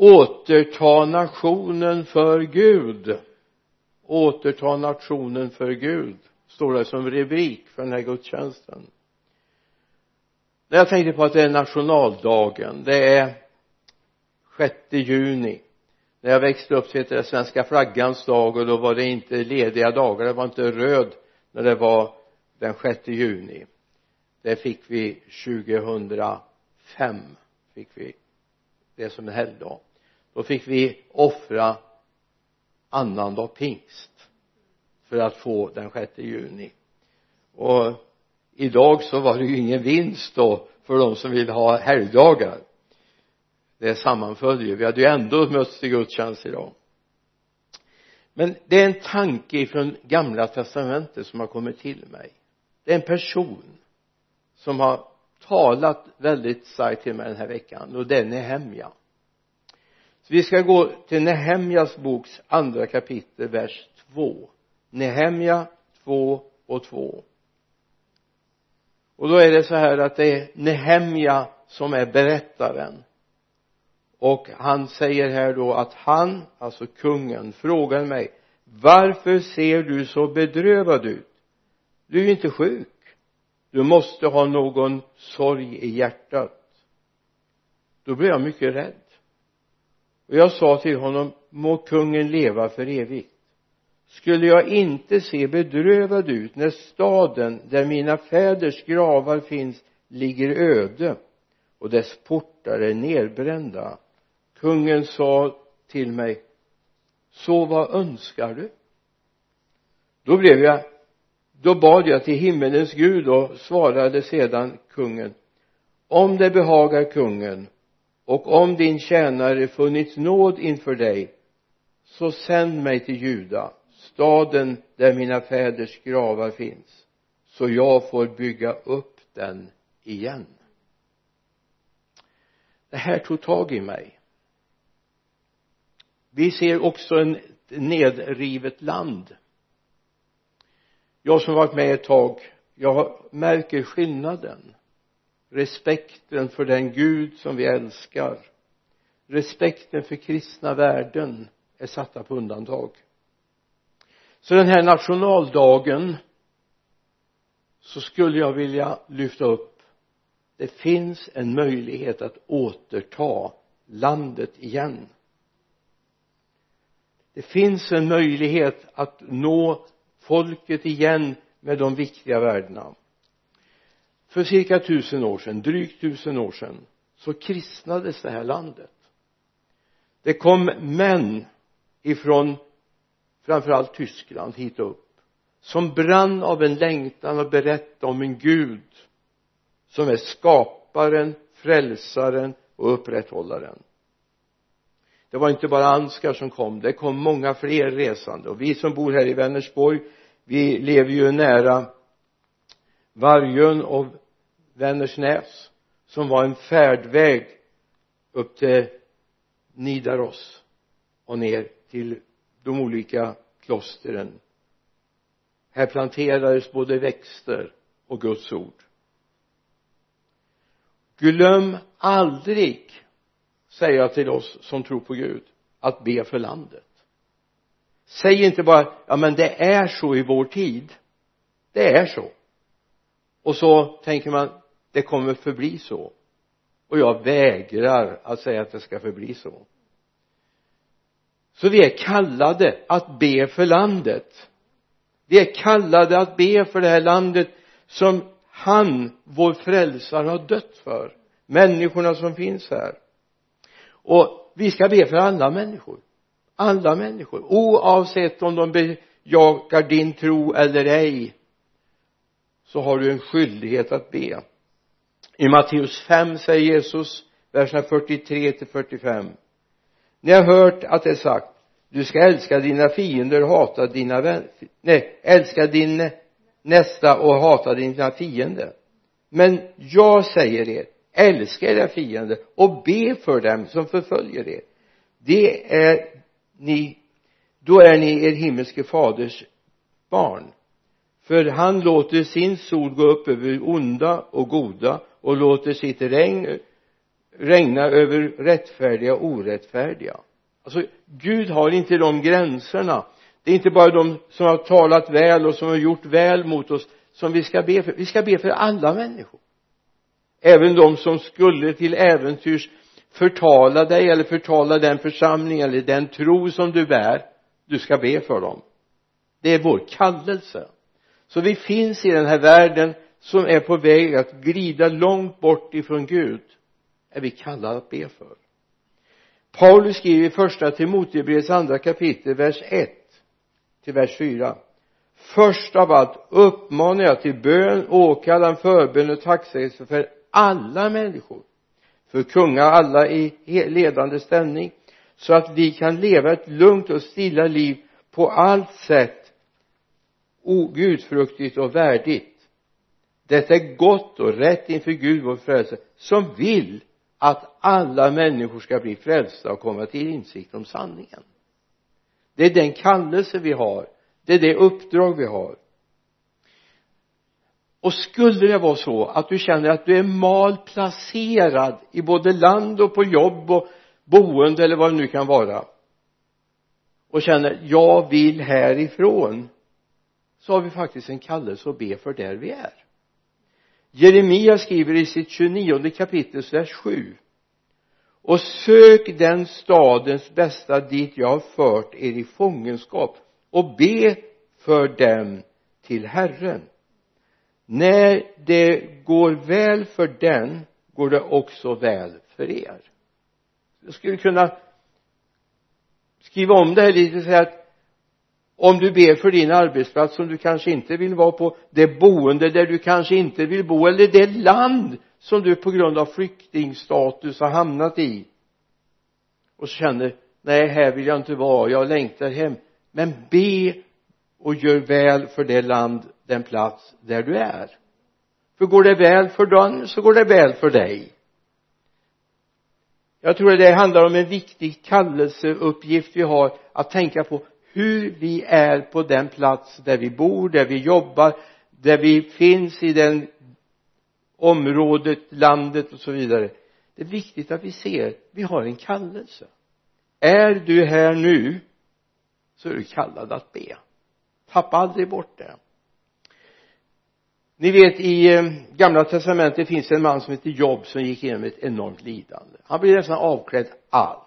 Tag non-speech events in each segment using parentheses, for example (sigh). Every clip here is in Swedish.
återta nationen för Gud. Återta nationen för Gud står det som rubrik för den här gudstjänsten. När jag tänkte på att det är nationaldagen det är 6 juni. När jag växte upp så hette det svenska flaggans dag och då var det inte lediga dagar det var inte röd när det var den 6 juni. Det fick vi 2005 fick vi det som en helgdag då fick vi offra annandag pingst för att få den 6 juni. Och idag så var det ju ingen vinst då för de som vill ha helgdagar. Det sammanföll ju. Vi hade ju ändå mötts till gudstjänst idag. Men det är en tanke från gamla testamentet som har kommit till mig. Det är en person som har talat väldigt starkt till mig den här veckan och det är Nehemja vi ska gå till Nehemjas boks andra kapitel vers 2 Nehemja 2 och 2 och då är det så här att det är Nehemja som är berättaren. Och han säger här då att han, alltså kungen, frågar mig varför ser du så bedrövad ut? Du är ju inte sjuk. Du måste ha någon sorg i hjärtat. Då blev jag mycket rädd och jag sa till honom må kungen leva för evigt. Skulle jag inte se bedrövad ut när staden där mina fäders gravar finns ligger öde och dess portar är nedbrända? Kungen sa till mig så vad önskar du? Då blev jag då bad jag till himmelens gud och svarade sedan kungen om det behagar kungen och om din tjänare funnit nåd inför dig så sänd mig till Juda staden där mina fäders gravar finns så jag får bygga upp den igen. Det här tog tag i mig. Vi ser också en nedrivet land. Jag som varit med ett tag jag märker skillnaden respekten för den Gud som vi älskar. Respekten för kristna värden är satta på undantag. Så den här nationaldagen så skulle jag vilja lyfta upp det finns en möjlighet att återta landet igen. Det finns en möjlighet att nå folket igen med de viktiga värdena för cirka tusen år sedan, drygt tusen år sedan så kristnades det här landet. Det kom män ifrån framförallt Tyskland hit upp som brann av en längtan att berätta om en Gud som är skaparen, frälsaren och upprätthållaren. Det var inte bara Ansgar som kom det kom många fler resande. Och vi som bor här i Vänersborg vi lever ju nära Vargön och Vänersnäs som var en färdväg upp till Nidaros och ner till de olika klostren. Här planterades både växter och Guds ord. Glöm aldrig säger jag till oss som tror på Gud att be för landet. Säg inte bara ja men det är så i vår tid. Det är så och så tänker man det kommer förbli så. Och jag vägrar att säga att det ska förbli så. Så vi är kallade att be för landet. Vi är kallade att be för det här landet som han, vår frälsare, har dött för. Människorna som finns här. Och vi ska be för alla människor. Alla människor. Oavsett om de bejakar din tro eller ej så har du en skyldighet att be. I Matteus 5 säger Jesus verserna 43 till 45 ni har hört att det är sagt du ska älska dina fiender och hata dina vänner nej älska din nästa och hata dina fiender. Men jag säger er älska era fiender och be för dem som förföljer er. Det är ni då är ni er himmelske faders barn för han låter sin sol gå upp över onda och goda och låter sitt regn regna över rättfärdiga och orättfärdiga. Alltså Gud har inte de gränserna. Det är inte bara de som har talat väl och som har gjort väl mot oss som vi ska be för. Vi ska be för alla människor. Även de som skulle till äventyrs förtala dig eller förtala den församling eller den tro som du bär du ska be för dem. Det är vår kallelse så vi finns i den här världen som är på väg att glida långt bort ifrån Gud är vi kallade att be för. Paulus skriver i första Timotebrevets andra kapitel vers 1 till vers 4 först av allt uppmanar jag till bön, åkallan, förbön och tacksägelse för alla människor för kungar alla i ledande ställning så att vi kan leva ett lugnt och stilla liv på allt sätt gudfruktigt och värdigt. Detta är gott och rätt inför Gud vår frälsare som vill att alla människor ska bli frälsta och komma till insikt om sanningen. Det är den kallelse vi har. Det är det uppdrag vi har. Och skulle det vara så att du känner att du är malplacerad i både land och på jobb och boende eller vad det nu kan vara och känner jag vill härifrån så har vi faktiskt en kallelse att be för där vi är. Jeremia skriver i sitt 29 kapitel vers 7 och sök den stadens bästa dit jag har fört er i fångenskap och be för dem till Herren. När det går väl för den går det också väl för er. Jag skulle kunna skriva om det här lite och säga att om du ber för din arbetsplats som du kanske inte vill vara på det boende där du kanske inte vill bo eller det land som du på grund av flyktingstatus har hamnat i och känner nej här vill jag inte vara jag längtar hem. Men be och gör väl för det land den plats där du är. För går det väl för dem så går det väl för dig. Jag tror att det handlar om en viktig kallelseuppgift vi har att tänka på hur vi är på den plats där vi bor, där vi jobbar, där vi finns i den området, landet och så vidare. Det är viktigt att vi ser vi har en kallelse. Är du här nu så är du kallad att be. Tappa aldrig bort det. Ni vet i eh, gamla testamentet finns det en man som heter Job som gick igenom ett enormt lidande. Han blev nästan avklädd allt.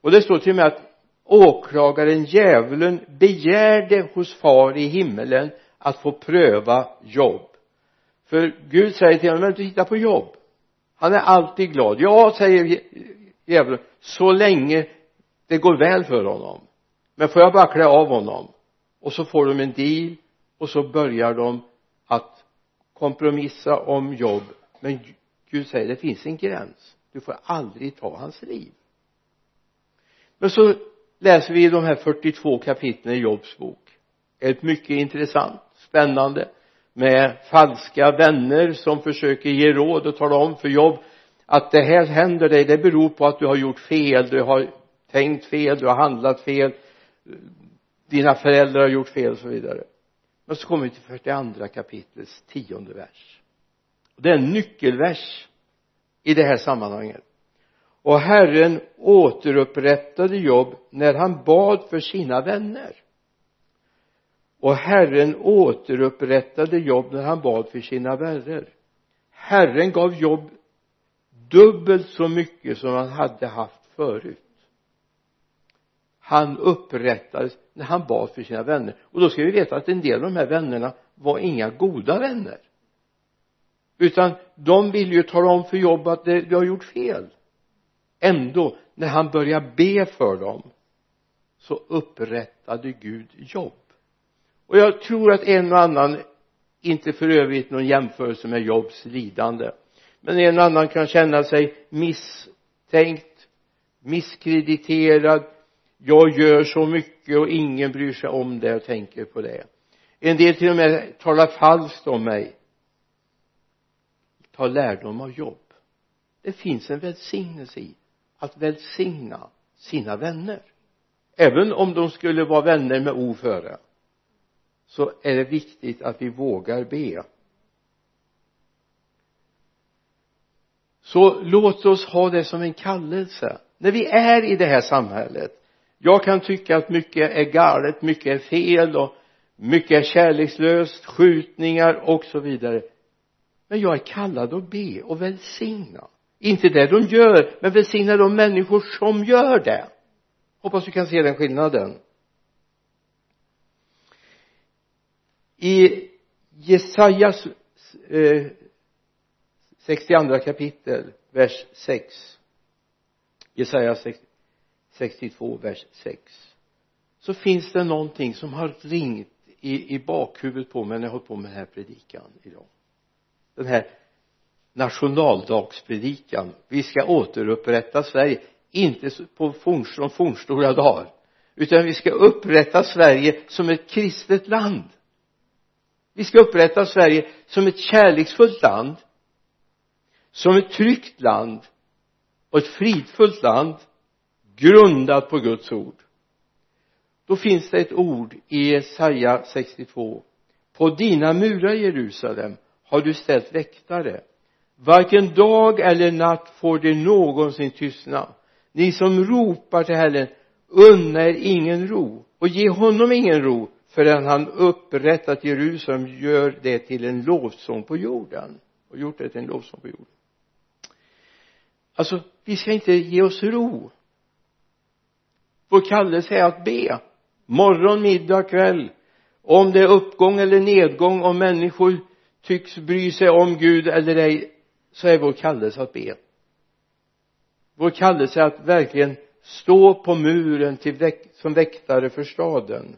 Och det står till och med att åklagaren djävulen begärde hos far i himmelen att få pröva jobb för Gud säger till honom, men du hittar på jobb han är alltid glad. Ja säger djävulen så länge det går väl för honom. Men får jag bara klä av honom? Och så får de en deal och så börjar de att kompromissa om jobb men Gud säger det finns en gräns. Du får aldrig ta hans liv. Men så läser vi de här 42 kapitlen i Jobs bok. Ett mycket intressant spännande med falska vänner som försöker ge råd och tala om för Jobb att det här händer dig det beror på att du har gjort fel du har tänkt fel du har handlat fel dina föräldrar har gjort fel och så vidare. Men så kommer vi till 42 kapitlets tionde vers. Det är en nyckelvers i det här sammanhanget och Herren återupprättade Jobb när han bad för sina vänner. Och Herren återupprättade Jobb när han bad för sina vänner Herren gav Jobb dubbelt så mycket som han hade haft förut. Han upprättades när han bad för sina vänner. Och då ska vi veta att en del av de här vännerna var inga goda vänner. Utan de ville ju tala om för Jobb att du har gjort fel ändå när han började be för dem så upprättade Gud Jobb och jag tror att en och annan inte för övrigt någon jämförelse med Jobs lidande men en och annan kan känna sig misstänkt misskrediterad. Jag gör så mycket och ingen bryr sig om det och tänker på det. En del till och med talar falskt om mig. Ta lärdom av jobb det finns en välsignelse i att välsigna sina vänner. Även om de skulle vara vänner med o före så är det viktigt att vi vågar be. Så låt oss ha det som en kallelse. När vi är i det här samhället jag kan tycka att mycket är galet, mycket är fel och mycket är kärlekslöst, skjutningar och så vidare. Men jag är kallad att be och välsigna inte det de gör men välsigna de människor som gör det. Hoppas du kan se den skillnaden. I Jesajas eh, 62 kapitel vers 6 Jesaja 62 vers 6 så finns det någonting som har ringt i, i bakhuvudet på mig när jag hållit på med den här predikan idag. Den här nationaldagspredikan. Vi ska återupprätta Sverige inte på forn, som fornstora dagar utan vi ska upprätta Sverige som ett kristet land. Vi ska upprätta Sverige som ett kärleksfullt land som ett tryggt land och ett fridfullt land grundat på Guds ord. Då finns det ett ord i Jesaja 62 på dina murar Jerusalem har du ställt väktare varken dag eller natt får det någonsin tystna. Ni som ropar till Herren unna er ingen ro och ge honom ingen ro förrän han upprättat Jerusalem gör det till en lovsång på jorden. Och gjort det till en lovsång på jorden. Alltså vi ska inte ge oss ro. Vår kallelse är att be. Morgon, middag, kväll. Om det är uppgång eller nedgång om människor tycks bry sig om Gud eller ej så är vår kallelse att be. Vår kallelse är att verkligen stå på muren till väk som väktare för staden.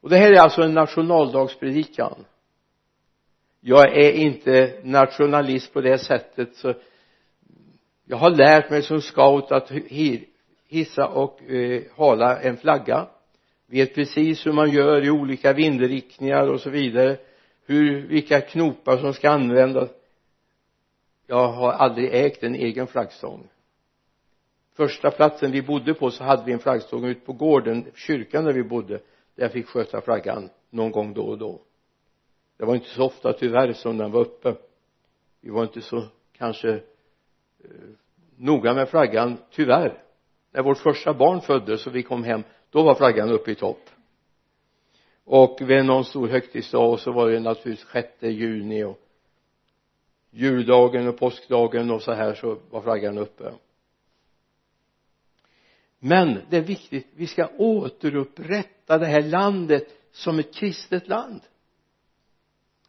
Och det här är alltså en nationaldagspredikan. Jag är inte nationalist på det sättet så jag har lärt mig som scout att hissa och eh, hala en flagga. Vet precis hur man gör i olika vindriktningar och så vidare. Hur, vilka knopar som ska användas jag har aldrig ägt en egen flaggstång. Första platsen vi bodde på så hade vi en flaggstång ute på gården kyrkan där vi bodde där jag fick sköta flaggan någon gång då och då. Det var inte så ofta tyvärr som den var uppe. Vi var inte så kanske eh, noga med flaggan tyvärr. När vårt första barn föddes och vi kom hem då var flaggan uppe i topp. Och vid någon stor högtidsdag och så var det naturligtvis sjätte juni och juldagen och påskdagen och så här så var flaggan uppe. Men det är viktigt vi ska återupprätta det här landet som ett kristet land.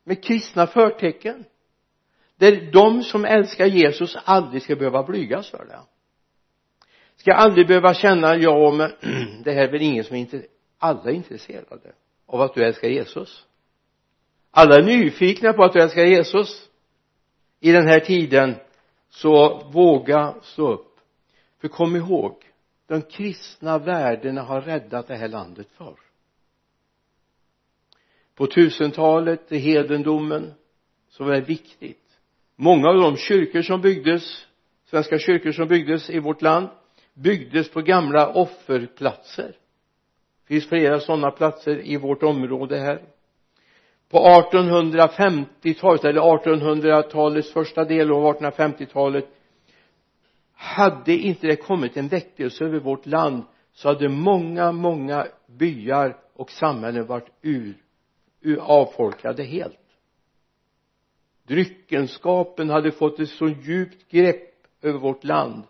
Med kristna förtecken. Där de som älskar Jesus aldrig ska behöva blygas för det. Ska aldrig behöva känna ja men (clears throat) det här är väl ingen som är intresserad, alla är intresserade av att du älskar Jesus. Alla är nyfikna på att du älskar Jesus i den här tiden så våga stå upp. För kom ihåg de kristna värdena har räddat det här landet förr på tusentalet i hedendomen så var det viktigt. Många av de kyrkor som byggdes svenska kyrkor som byggdes i vårt land byggdes på gamla offerplatser. Det finns flera sådana platser i vårt område här på 1850-talet eller 1800-talets första del av 1850-talet hade inte det kommit en väckelse över vårt land så hade många, många byar och samhällen varit ur, ur avfolkade helt. Dryckenskapen hade fått ett så djupt grepp över vårt land.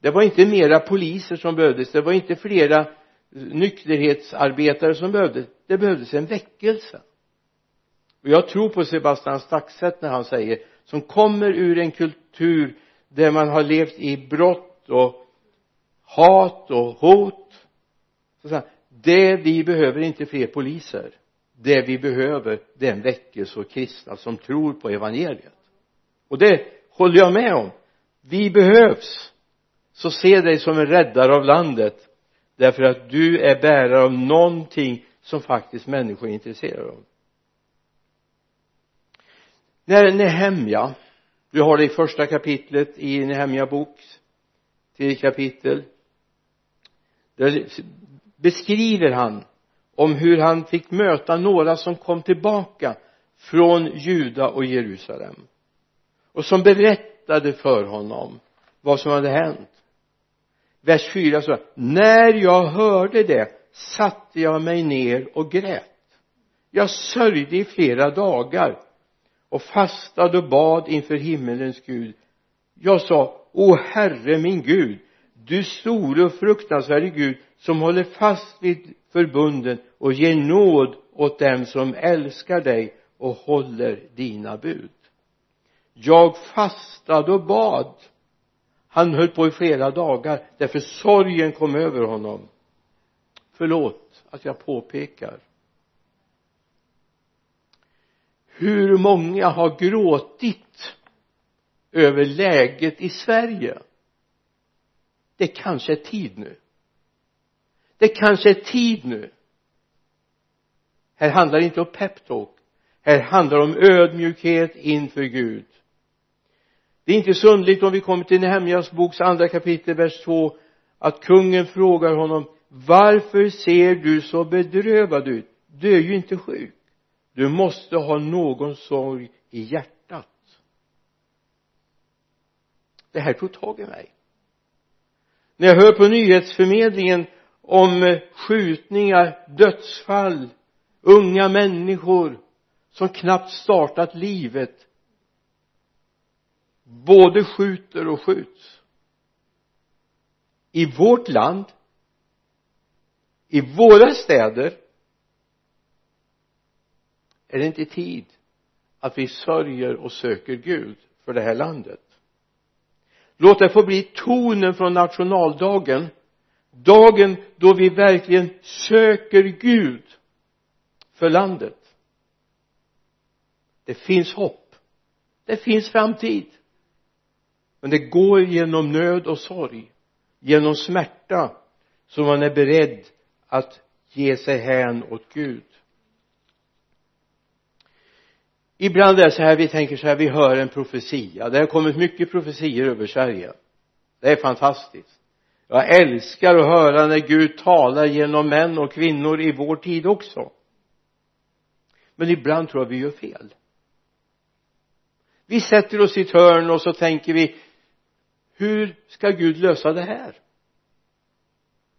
Det var inte mera poliser som behövdes det var inte flera nykterhetsarbetare som behövdes det behövdes en väckelse och jag tror på Sebastian Staxet när han säger som kommer ur en kultur där man har levt i brott och hat och hot. Så säger det vi behöver inte fler poliser. Det vi behöver det är en väckelse och kristna som tror på evangeliet. Och det håller jag med om. Vi behövs. Så se dig som en räddare av landet därför att du är bärare av någonting som faktiskt människor är intresserade av när Nehemja du har det i första kapitlet i Nehemja bok tredje kapitel där beskriver han om hur han fick möta några som kom tillbaka från Juda och Jerusalem och som berättade för honom vad som hade hänt. Vers 4 så när jag hörde det satte jag mig ner och grät. Jag sörjde i flera dagar och fastade och bad inför himmelens Gud. Jag sa o herre min Gud du store och fruktansvärde Gud som håller fast vid förbunden och ger nåd åt dem som älskar dig och håller dina bud. Jag fastade och bad. Han höll på i flera dagar därför sorgen kom över honom. Förlåt att jag påpekar. Hur många har gråtit över läget i Sverige? Det kanske är tid nu. Det kanske är tid nu. Här handlar det inte om peptalk här handlar det om ödmjukhet inför Gud. Det är inte så underligt om vi kommer till Nehemjas boks andra kapitel vers 2 att kungen frågar honom varför ser du så bedrövad ut? Du är ju inte sjuk du måste ha någon sorg i hjärtat. Det här tog tag i mig. När jag hör på nyhetsförmedlingen om eh, skjutningar, dödsfall, unga människor som knappt startat livet både skjuter och skjuts. I vårt land i våra städer är det inte tid att vi sörjer och söker Gud för det här landet? Låt det få bli tonen från nationaldagen. Dagen då vi verkligen söker Gud för landet. Det finns hopp. Det finns framtid. Men det går genom nöd och sorg genom smärta som man är beredd att ge sig hän åt Gud. Ibland är det så här vi tänker så här vi hör en profetia. Det har kommit mycket profetier över Sverige. Det är fantastiskt. Jag älskar att höra när Gud talar genom män och kvinnor i vår tid också. Men ibland tror jag vi gör fel. Vi sätter oss i ett hörn och så tänker vi hur ska Gud lösa det här?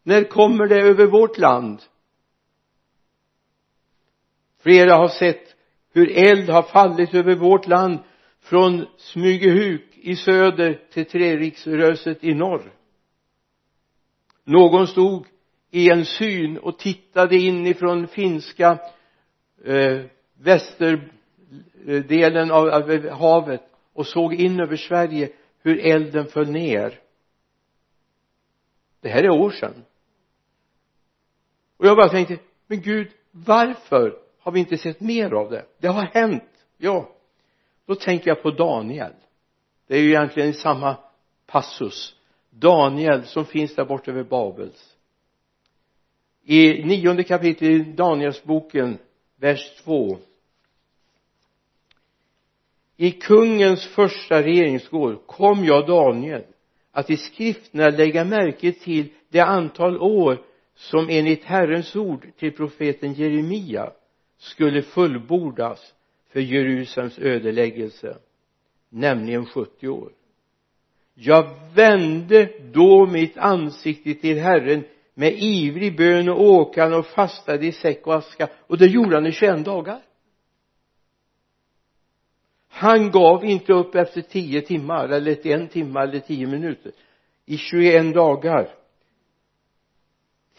När kommer det över vårt land? Flera har sett hur eld har fallit över vårt land från Smygehuk i söder till Treriksröset i norr. Någon stod i en syn och tittade inifrån finska eh, västerdelen av, av havet och såg in över Sverige hur elden föll ner. Det här är år sedan. Och jag bara tänkte men Gud varför har vi inte sett mer av det? Det har hänt. Ja. Då tänker jag på Daniel. Det är ju egentligen samma passus. Daniel som finns där borta vid Babels. I nionde kapitlet i Danielsboken vers 2 i kungens första regeringsår kom jag Daniel att i skrifterna lägga märke till det antal år som enligt Herrens ord till profeten Jeremia skulle fullbordas för Jerusalems ödeläggelse nämligen 70 år. Jag vände då mitt ansikte till Herren med ivrig bön och åkan och fastade i säck och aska och det gjorde han i 21 dagar. Han gav inte upp efter 10 timmar eller en timme eller 10 minuter i 21 dagar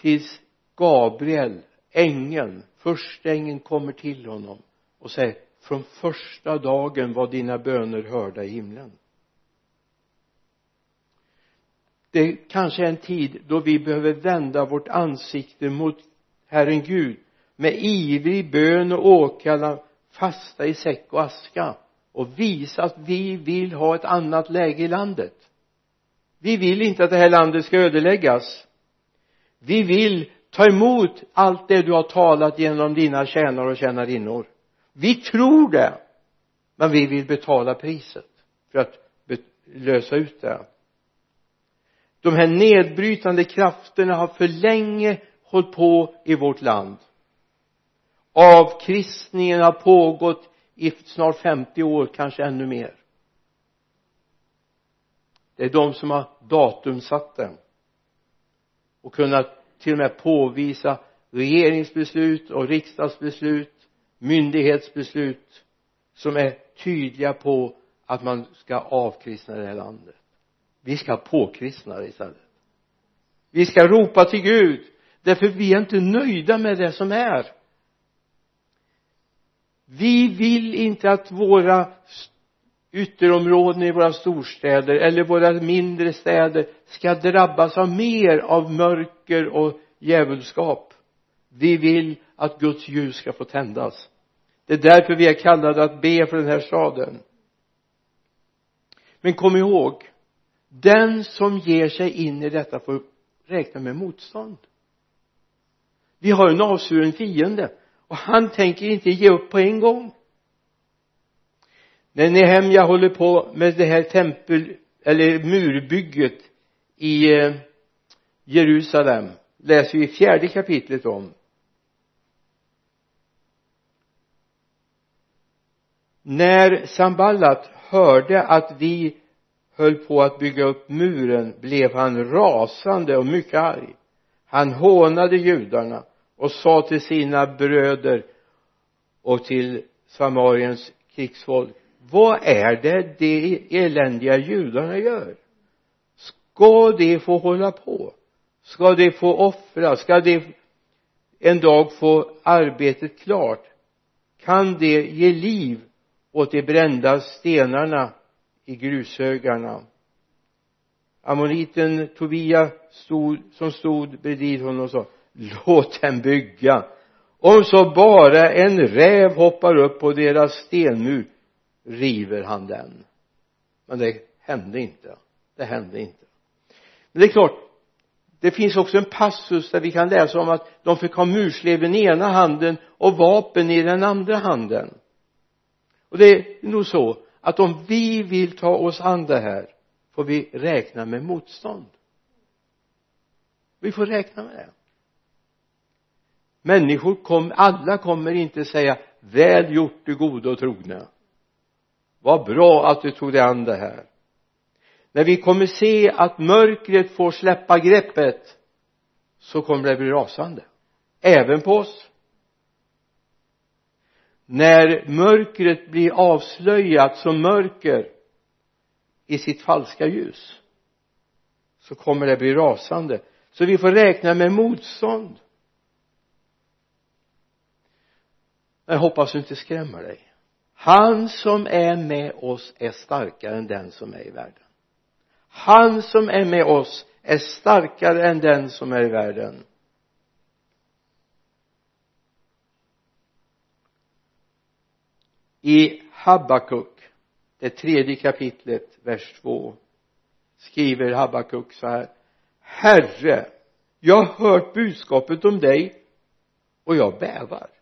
tills Gabriel ängeln första ängeln kommer till honom och säger från första dagen var dina böner hörda i himlen. Det kanske är en tid då vi behöver vända vårt ansikte mot Herren Gud med ivrig bön och åkallan fasta i säck och aska och visa att vi vill ha ett annat läge i landet. Vi vill inte att det här landet ska ödeläggas. Vi vill ta emot allt det du har talat genom dina tjänare och tjänarinnor. Vi tror det men vi vill betala priset för att lösa ut det. De här nedbrytande krafterna har för länge hållit på i vårt land. Avkristningen har pågått i snart 50 år, kanske ännu mer. Det är de som har datumsatt den och kunnat till och med påvisa regeringsbeslut och riksdagsbeslut myndighetsbeslut som är tydliga på att man ska avkristna det här landet. Vi ska påkristna det istället. Vi ska ropa till Gud därför vi är inte nöjda med det som är. Vi vill inte att våra ytterområden i våra storstäder eller våra mindre städer ska drabbas av mer av mörker och djävulskap. Vi vill att Guds ljus ska få tändas. Det är därför vi är kallade att be för den här staden. Men kom ihåg den som ger sig in i detta får räkna med motstånd. Vi har en avsvuren fiende och han tänker inte ge upp på en gång när Nehemja håller på med det här tempel eller murbygget i eh, Jerusalem läser vi i fjärde kapitlet om. När Samballat hörde att vi höll på att bygga upp muren blev han rasande och mycket arg. Han hånade judarna och sa till sina bröder och till Samariens krigsfolk vad är det de eländiga judarna gör? Ska de få hålla på? Ska de få offra? Ska de en dag få arbetet klart? Kan de ge liv åt de brända stenarna i grushögarna? Ammoniten Tobia stod, som stod bredvid honom och sa låt dem bygga. Om så bara en räv hoppar upp på deras stenmur river han den. Men det hände inte. Det hände inte. Men det är klart det finns också en passus där vi kan läsa om att de fick ha mursleven i ena handen och vapen i den andra handen. Och det är nog så att om vi vill ta oss an det här får vi räkna med motstånd. Vi får räkna med det. Människor kommer alla kommer inte säga väl gjort du gode och trogne vad bra att du tog dig an det här. När vi kommer se att mörkret får släppa greppet så kommer det bli rasande. Även på oss. När mörkret blir avslöjat som mörker i sitt falska ljus så kommer det bli rasande. Så vi får räkna med motstånd. Jag hoppas du inte skrämmer dig han som är med oss är starkare än den som är i världen. Han som är med oss är starkare än den som är i världen. I Habakuk det tredje kapitlet vers 2 skriver Habakuk så här. Herre jag har hört budskapet om dig och jag bävar.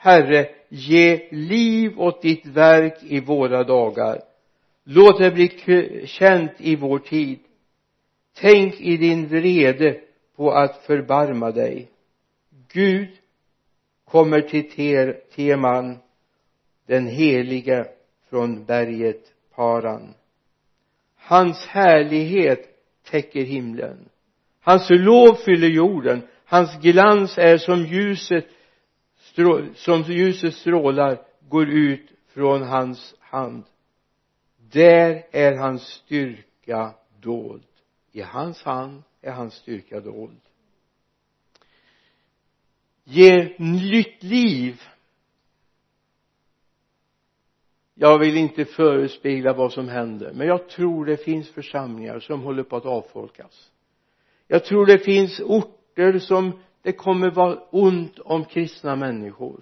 Herre ge liv åt ditt verk i våra dagar. Låt det bli känt i vår tid. Tänk i din vrede på att förbarma dig. Gud kommer till ter, Teman den helige från berget Paran. Hans härlighet täcker himlen. Hans lov fyller jorden. Hans glans är som ljuset som ljuset strålar går ut från hans hand. Där är hans styrka dold. I hans hand är hans styrka dold. Ge nytt liv. Jag vill inte förespegla vad som händer men jag tror det finns församlingar som håller på att avfolkas. Jag tror det finns orter som det kommer vara ont om kristna människor.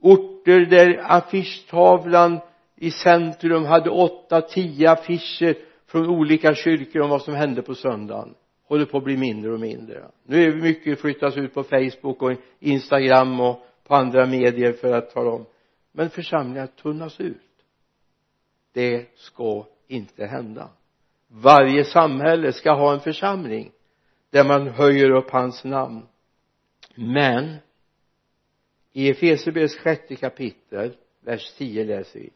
Orter där affischtavlan i centrum hade åtta, tio affischer från olika kyrkor om vad som hände på söndagen. Håller på att bli mindre och mindre. Nu är mycket flyttas ut på Facebook och Instagram och på andra medier för att tala om men församlingar tunnas ut. Det ska inte hända. Varje samhälle ska ha en församling där man höjer upp hans namn. Men i Efesierbrevets sjätte kapitel vers 10 läser vi.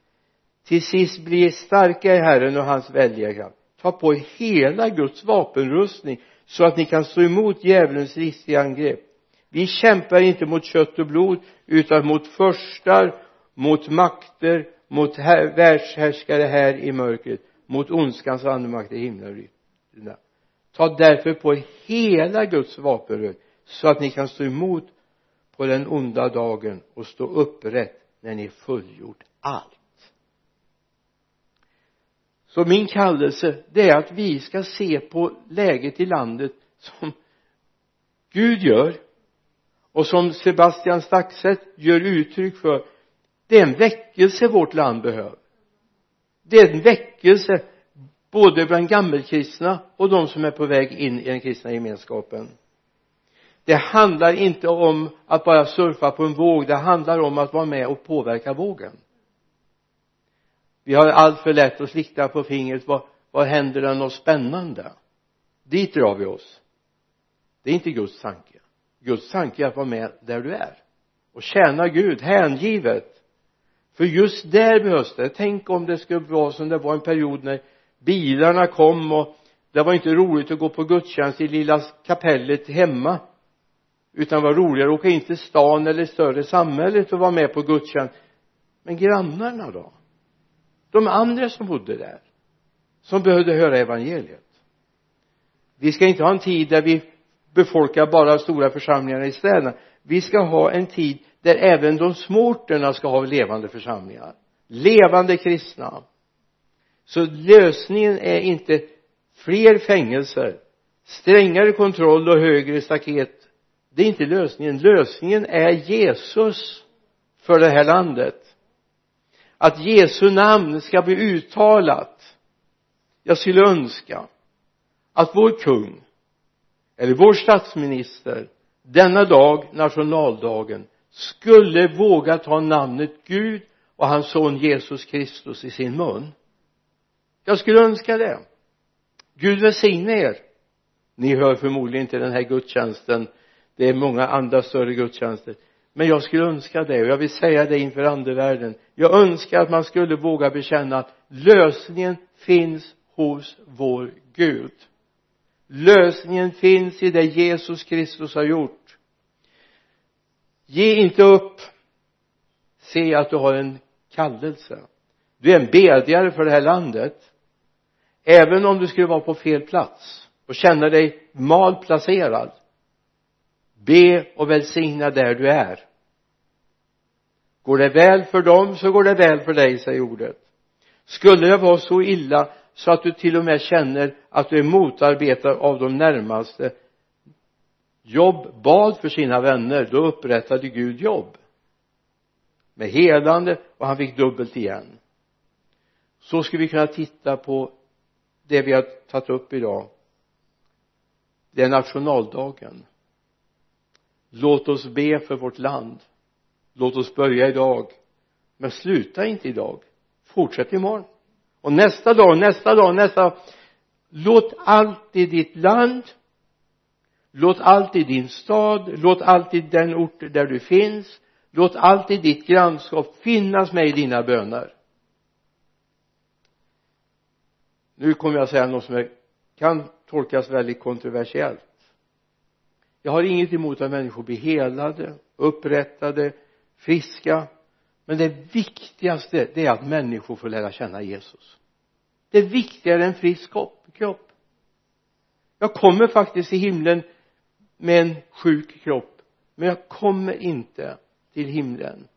Till sist bli starka i Herren och hans väldiga kraft. Ta på er hela Guds vapenrustning så att ni kan stå emot djävulens listiga angrepp. Vi kämpar inte mot kött och blod utan mot förstar mot makter mot världshärskare här i mörkret mot ondskans andemakter i himlen ta därför på er hela Guds vapenrustning så att ni kan stå emot på den onda dagen och stå upprätt när ni fullgjort allt. Så min kallelse det är att vi ska se på läget i landet som Gud gör och som Sebastian Staxet gör uttryck för. Det är en väckelse vårt land behöver. Det är en väckelse både bland gammelkristna och de som är på väg in i den kristna gemenskapen. Det handlar inte om att bara surfa på en våg det handlar om att vara med och påverka vågen. Vi har allt för lätt att slikta på fingret vad, vad händer det något spännande? Dit drar vi oss. Det är inte Guds tanke. Guds tanke är att vara med där du är och tjäna Gud hängivet. För just där behövs det. Tänk om det skulle vara som det var en period när bilarna kom och det var inte roligt att gå på gudstjänst i lilla kapellet hemma. Utan det var roligare att åka in till stan eller större samhället och vara med på gudstjänst. Men grannarna då? De andra som bodde där som behövde höra evangeliet. Vi ska inte ha en tid där vi befolkar bara stora församlingar i städerna. Vi ska ha en tid där även de små orterna ska ha levande församlingar. Levande kristna så lösningen är inte fler fängelser strängare kontroll och högre staket. Det är inte lösningen. Lösningen är Jesus för det här landet. Att Jesu namn ska bli uttalat. Jag skulle önska att vår kung eller vår statsminister denna dag, nationaldagen skulle våga ta namnet Gud och hans son Jesus Kristus i sin mun jag skulle önska det. Gud välsigne er. Ni hör förmodligen inte den här gudstjänsten. Det är många andra större gudstjänster. Men jag skulle önska det och jag vill säga det inför andevärlden. Jag önskar att man skulle våga bekänna att lösningen finns hos vår Gud. Lösningen finns i det Jesus Kristus har gjort. Ge inte upp. Se att du har en kallelse. Du är en bedjare för det här landet även om du skulle vara på fel plats och känna dig malplacerad be och välsigna där du är. Går det väl för dem så går det väl för dig säger ordet. Skulle det vara så illa så att du till och med känner att du är motarbetad av de närmaste Jobb bad för sina vänner då upprättade Gud jobb. Med helande och han fick dubbelt igen. Så skulle vi kunna titta på det vi har tagit upp idag det är nationaldagen. Låt oss be för vårt land. Låt oss börja idag. Men sluta inte idag. Fortsätt imorgon. Och nästa dag, nästa dag, nästa dag. Låt allt i ditt land låt allt i din stad låt allt i den ort där du finns låt allt i ditt grannskap finnas med i dina böner. Nu kommer jag säga något som är, kan tolkas väldigt kontroversiellt. Jag har inget emot att människor blir helade upprättade friska. Men det viktigaste det är att människor får lära känna Jesus. Det är viktigare än frisk kropp. Jag kommer faktiskt till himlen med en sjuk kropp men jag kommer inte till himlen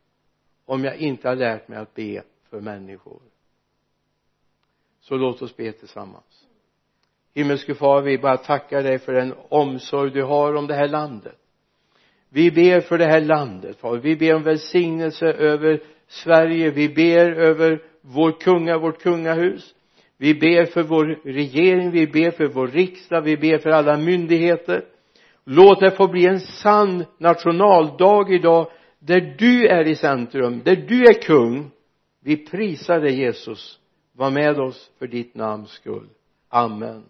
om jag inte har lärt mig att be för människor så låt oss be tillsammans. Himmelske far vi bara tackar dig för den omsorg du har om det här landet. Vi ber för det här landet far. Vi ber om välsignelse över Sverige. Vi ber över vår kunga, vårt kungahus. Vi ber för vår regering, vi ber för vår riksdag, vi ber för alla myndigheter. Låt det få bli en sann nationaldag idag där du är i centrum, där du är kung. Vi prisar dig Jesus var med oss för ditt namns skull. Amen.